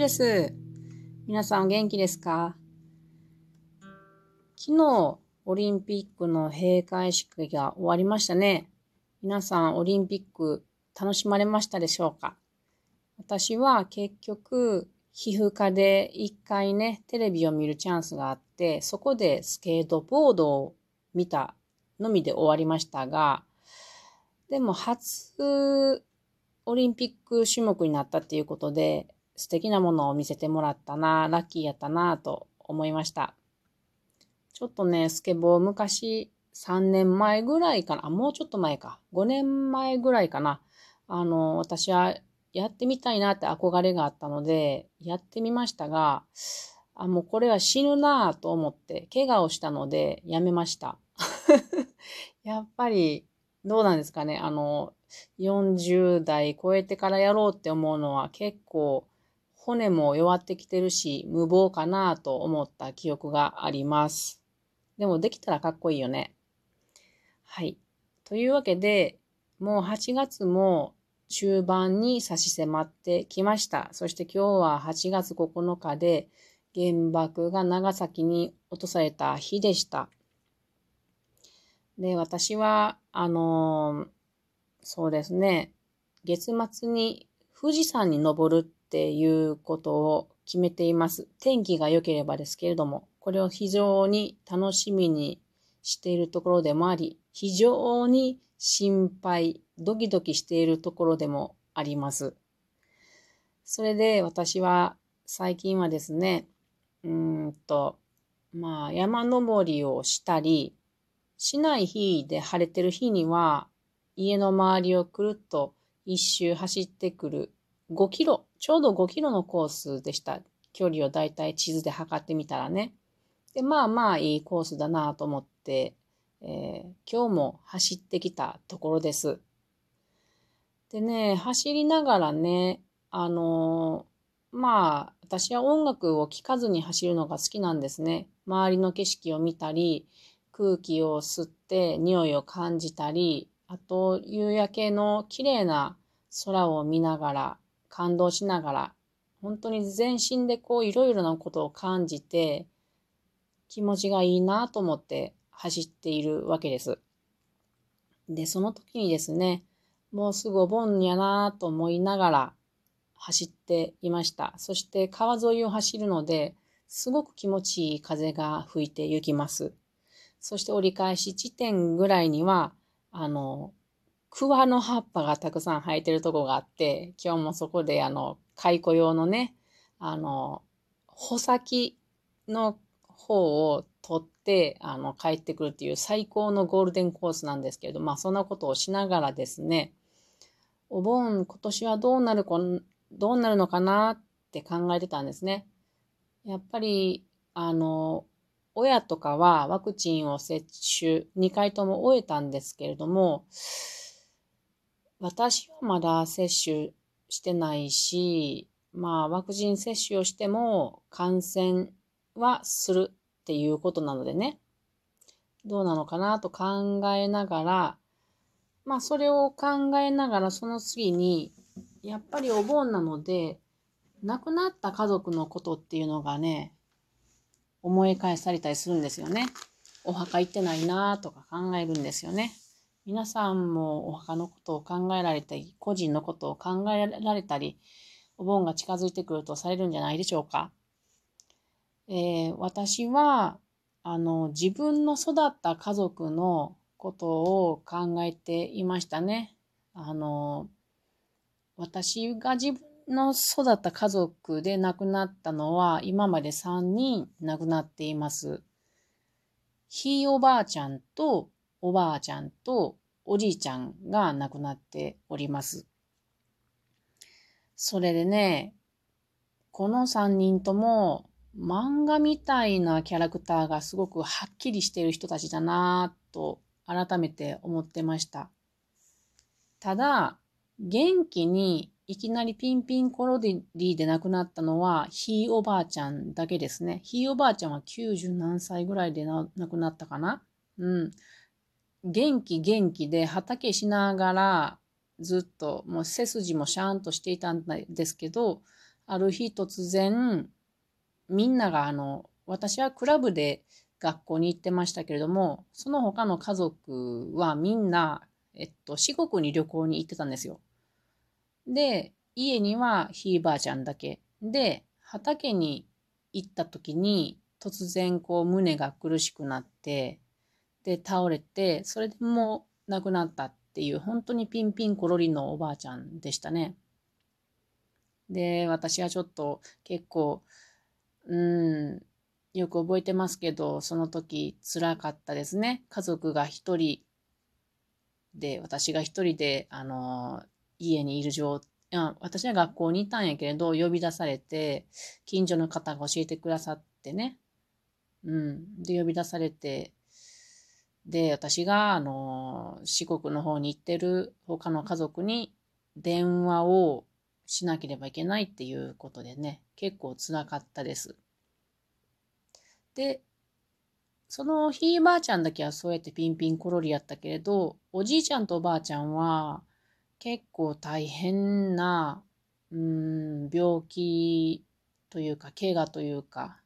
です。皆さんお元気ですか？昨日、オリンピックの閉会式が終わりましたね。皆さん、オリンピック楽しまれましたでしょうか？私は結局、皮膚科で一回ね、テレビを見るチャンスがあって、そこでスケートボードを見たのみで終わりましたが、でも初オリンピック種目になったっていうことで、素敵なものを見せてもらったな、ラッキーやったなと思いました。ちょっとね、スケボー昔3年前ぐらいかな、もうちょっと前か、5年前ぐらいかな、あの、私はやってみたいなって憧れがあったので、やってみましたが、あ、もうこれは死ぬなぁと思って、怪我をしたのでやめました。やっぱり、どうなんですかね。あの、40代超えてからやろうって思うのは結構骨も弱ってきてるし無謀かなと思った記憶があります。でもできたらかっこいいよね。はい。というわけで、もう8月も中盤に差し迫ってきました。そして今日は8月9日で原爆が長崎に落とされた日でした。で、私は、あのそうですね。月末に富士山に登るっていうことを決めています。天気が良ければですけれども、これを非常に楽しみにしているところでもあり、非常に心配、ドキドキしているところでもあります。それで私は最近はですね、うんと、まあ山登りをしたり、しない日で晴れてる日には家の周りをくるっと一周走ってくる5キロ、ちょうど5キロのコースでした。距離をだいたい地図で測ってみたらね。で、まあまあいいコースだなと思って、えー、今日も走ってきたところです。でね、走りながらね、あのー、まあ、私は音楽を聴かずに走るのが好きなんですね。周りの景色を見たり、空気を吸って匂いを感じたり、あと、夕焼けの綺麗な空を見ながら、感動しながら、本当に全身でこういろいろなことを感じて、気持ちがいいなと思って走っているわけです。で、その時にですね、もうすぐお盆やなと思いながら走っていました。そして川沿いを走るので、すごく気持ちいい風が吹いて行きます。そして折り返し地点ぐらいには、あの、桑の葉っぱがたくさん生えてるとこがあって、今日もそこであの、蚕用のね、あの、穂先の方を取って、あの、帰ってくるっていう最高のゴールデンコースなんですけれど、まあそんなことをしながらですね、お盆今年はどうなるどうなるのかなって考えてたんですね。やっぱり、あの、親とかはワクチンを接種2回とも終えたんですけれども、私はまだ接種してないし、まあワクチン接種をしても感染はするっていうことなのでね、どうなのかなと考えながら、まあそれを考えながらその次に、やっぱりお盆なので、亡くなった家族のことっていうのがね、思い返されたりするんですよね。お墓行ってないなとか考えるんですよね。皆さんもお墓のことを考えられたり、個人のことを考えられたり、お盆が近づいてくるとされるんじゃないでしょうか。えー、私は、あの、自分の育った家族のことを考えていましたね。あの、私が自分の育った家族で亡くなったのは今まで3人亡くなっています。ひいおばあちゃんとおばあちゃんとおじいちゃんが亡くなっております。それでね、この3人とも漫画みたいなキャラクターがすごくはっきりしている人たちだなぁと改めて思ってました。ただ、元気にいきなりピンピンコロディで亡くなったのは、ひいおばあちゃんだけですね。ひいおばあちゃんは90何歳ぐらいで亡くなったかなうん。元気元気で畑しながらずっともう背筋もシャーンとしていたんですけど、ある日突然、みんながあの、私はクラブで学校に行ってましたけれども、その他の家族はみんな、えっと、四国に旅行に行ってたんですよ。で、家にはひいばあちゃんだけ。で、畑に行った時に突然こう胸が苦しくなって、で、倒れて、それでもう亡くなったっていう、本当にピンピンコロリのおばあちゃんでしたね。で、私はちょっと結構、うん、よく覚えてますけど、その時辛かったですね。家族が一人で、私が一人で、あの、家にいる状私は学校にいたんやけれど、呼び出されて、近所の方が教えてくださってね。うん。で、呼び出されて、で、私が、あの、四国の方に行ってる他の家族に電話をしなければいけないっていうことでね、結構辛かったです。で、そのひいばあちゃんだけはそうやってピンピンコロリやったけれど、おじいちゃんとおばあちゃんは結構大変な、うん、病気というか、怪我というか、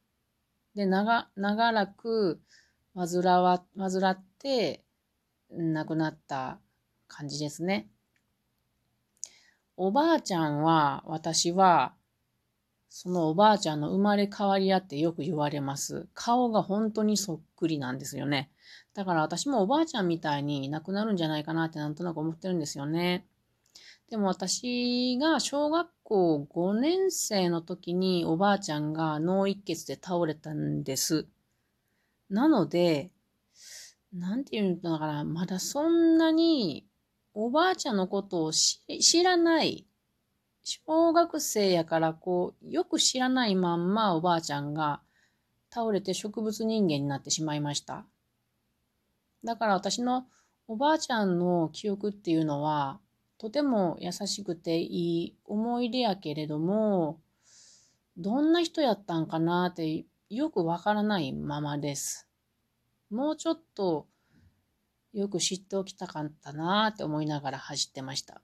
で、長、長らく患わ、患って亡くなった感じですね。おばあちゃんは、私は、そのおばあちゃんの生まれ変わりやってよく言われます。顔が本当にそっくりなんですよね。だから私もおばあちゃんみたいに亡くなるんじゃないかなってなんとなく思ってるんですよね。でも私が小学校5年生の時におばあちゃんが脳一血で倒れたんです。なので、なんていうのかな、まだそんなにおばあちゃんのことを知らない。小学生やからこう、よく知らないまんまおばあちゃんが倒れて植物人間になってしまいました。だから私のおばあちゃんの記憶っていうのは、とても優しくていい思い出やけれども、どんな人やったんかなってよくわからないままです。もうちょっとよく知っておきたかったなって思いながら走ってました。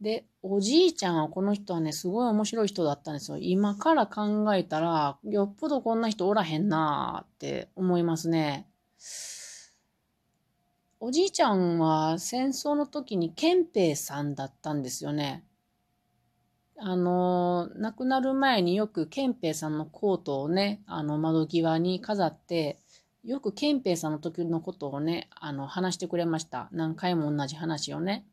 で、おじいちゃんはこの人はね、すごい面白い人だったんですよ。今から考えたら、よっぽどこんな人おらへんなって思いますね。おじいちゃんは戦争の時に憲兵さんだったんですよね。あの、亡くなる前によく憲兵さんのコートをね、あの窓際に飾って、よく憲兵さんの時のことをね、あの話してくれました。何回も同じ話をね。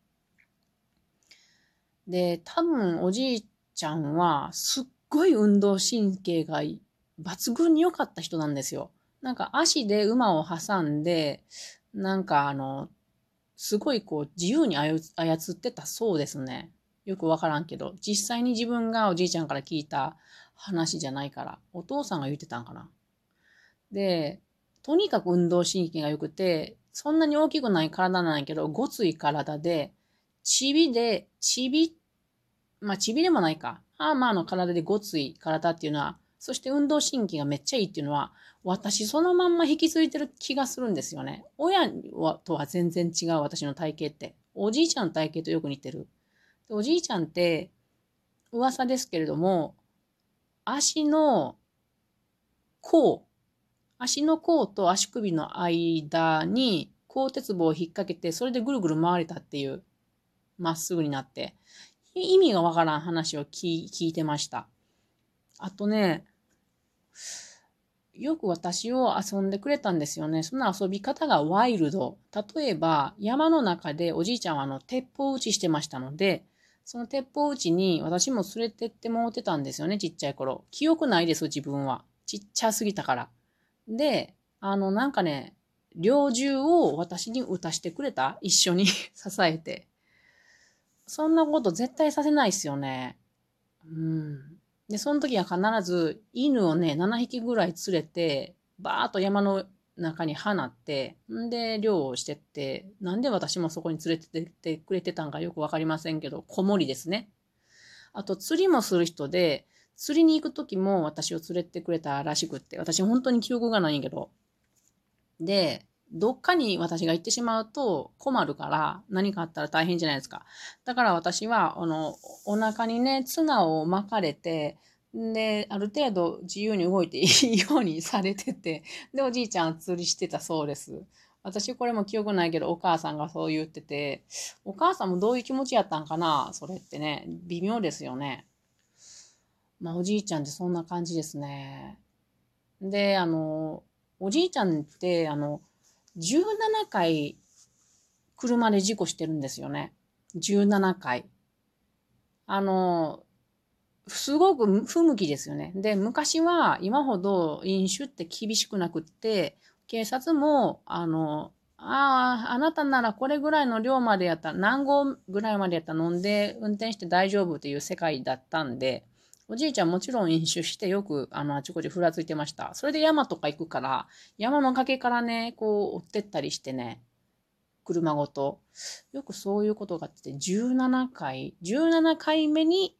で、多分おじいちゃんはすっごい運動神経が抜群に良かった人なんですよ。なんか足で馬を挟んで、なんかあの、すごいこう自由に操ってたそうですね。よくわからんけど、実際に自分がおじいちゃんから聞いた話じゃないから、お父さんが言ってたんかな。で、とにかく運動神経が良くて、そんなに大きくない体なんやけど、ごつい体で、ちびで、ちび、まあちびでもないか。あまあの体でごつい体っていうのは、そして運動神経がめっちゃいいっていうのは、私そのまんま引き継いでる気がするんですよね。親はとは全然違う私の体型って。おじいちゃんの体型とよく似てる。おじいちゃんって、噂ですけれども、足の甲、足の甲と足首の間に鋼鉄棒を引っ掛けて、それでぐるぐる回れたっていう、まっすぐになって、意味がわからん話を聞いてました。あとね、よく私を遊んでくれたんですよね。その遊び方がワイルド。例えば、山の中でおじいちゃんはあの、鉄砲撃ちしてましたので、その鉄砲撃ちに私も連れてってもらってたんですよね、ちっちゃい頃。記憶ないです、自分は。ちっちゃすぎたから。で、あの、なんかね、猟銃を私に撃たしてくれた？一緒に 支えて。そんなこと絶対させないっすよね。うん。で、その時は必ず犬をね、7匹ぐらい連れて、バーっと山の中に放って、んで、漁をしてって、なんで私もそこに連れてってくれてたんかよくわかりませんけど、子守ですね。あと、釣りもする人で、釣りに行く時も私を連れてくれたらしくって、私本当に記憶がないんやけど。で、どっかに私が行ってしまうと困るから何かあったら大変じゃないですか。だから私は、あの、お腹にね、ツナを巻かれて、で、ある程度自由に動いていいようにされてて、で、おじいちゃん釣りしてたそうです。私これも記憶ないけど、お母さんがそう言ってて、お母さんもどういう気持ちやったんかな？それってね、微妙ですよね。まあ、おじいちゃんってそんな感じですね。で、あの、おじいちゃんって、あの、17回車で事故してるんですよね。17回。あの、すごく不向きですよね。で、昔は今ほど飲酒って厳しくなくって、警察も、あの、ああ、あなたならこれぐらいの量までやった、何号ぐらいまでやったら飲んで運転して大丈夫という世界だったんで、おじいちゃんもちろん飲酒してよくあのあちこちふらついてました。それで山とか行くから、山の崖からね、こう追ってったりしてね、車ごと。よくそういうことがあって、17回、17回目に、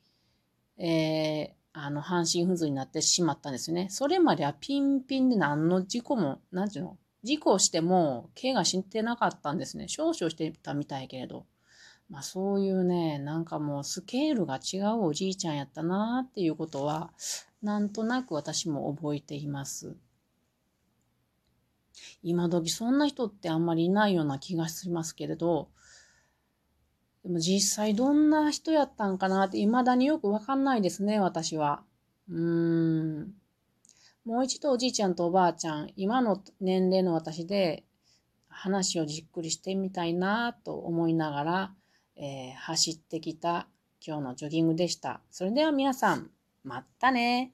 えー、あの、半身不随になってしまったんですよね。それまではピンピンで何の事故も、なんていうの事故しても、怪我してなかったんですね。少々してたみたいけれど。まあそういうね、なんかもうスケールが違うおじいちゃんやったなっていうことは、なんとなく私も覚えています。今時そんな人ってあんまりいないような気がしますけれど、でも実際どんな人やったんかなって未だによくわかんないですね、私は。うーん。もう一度おじいちゃんとおばあちゃん、今の年齢の私で話をじっくりしてみたいなと思いながら、えー、走ってきた今日のジョギングでした。それでは皆さん、またね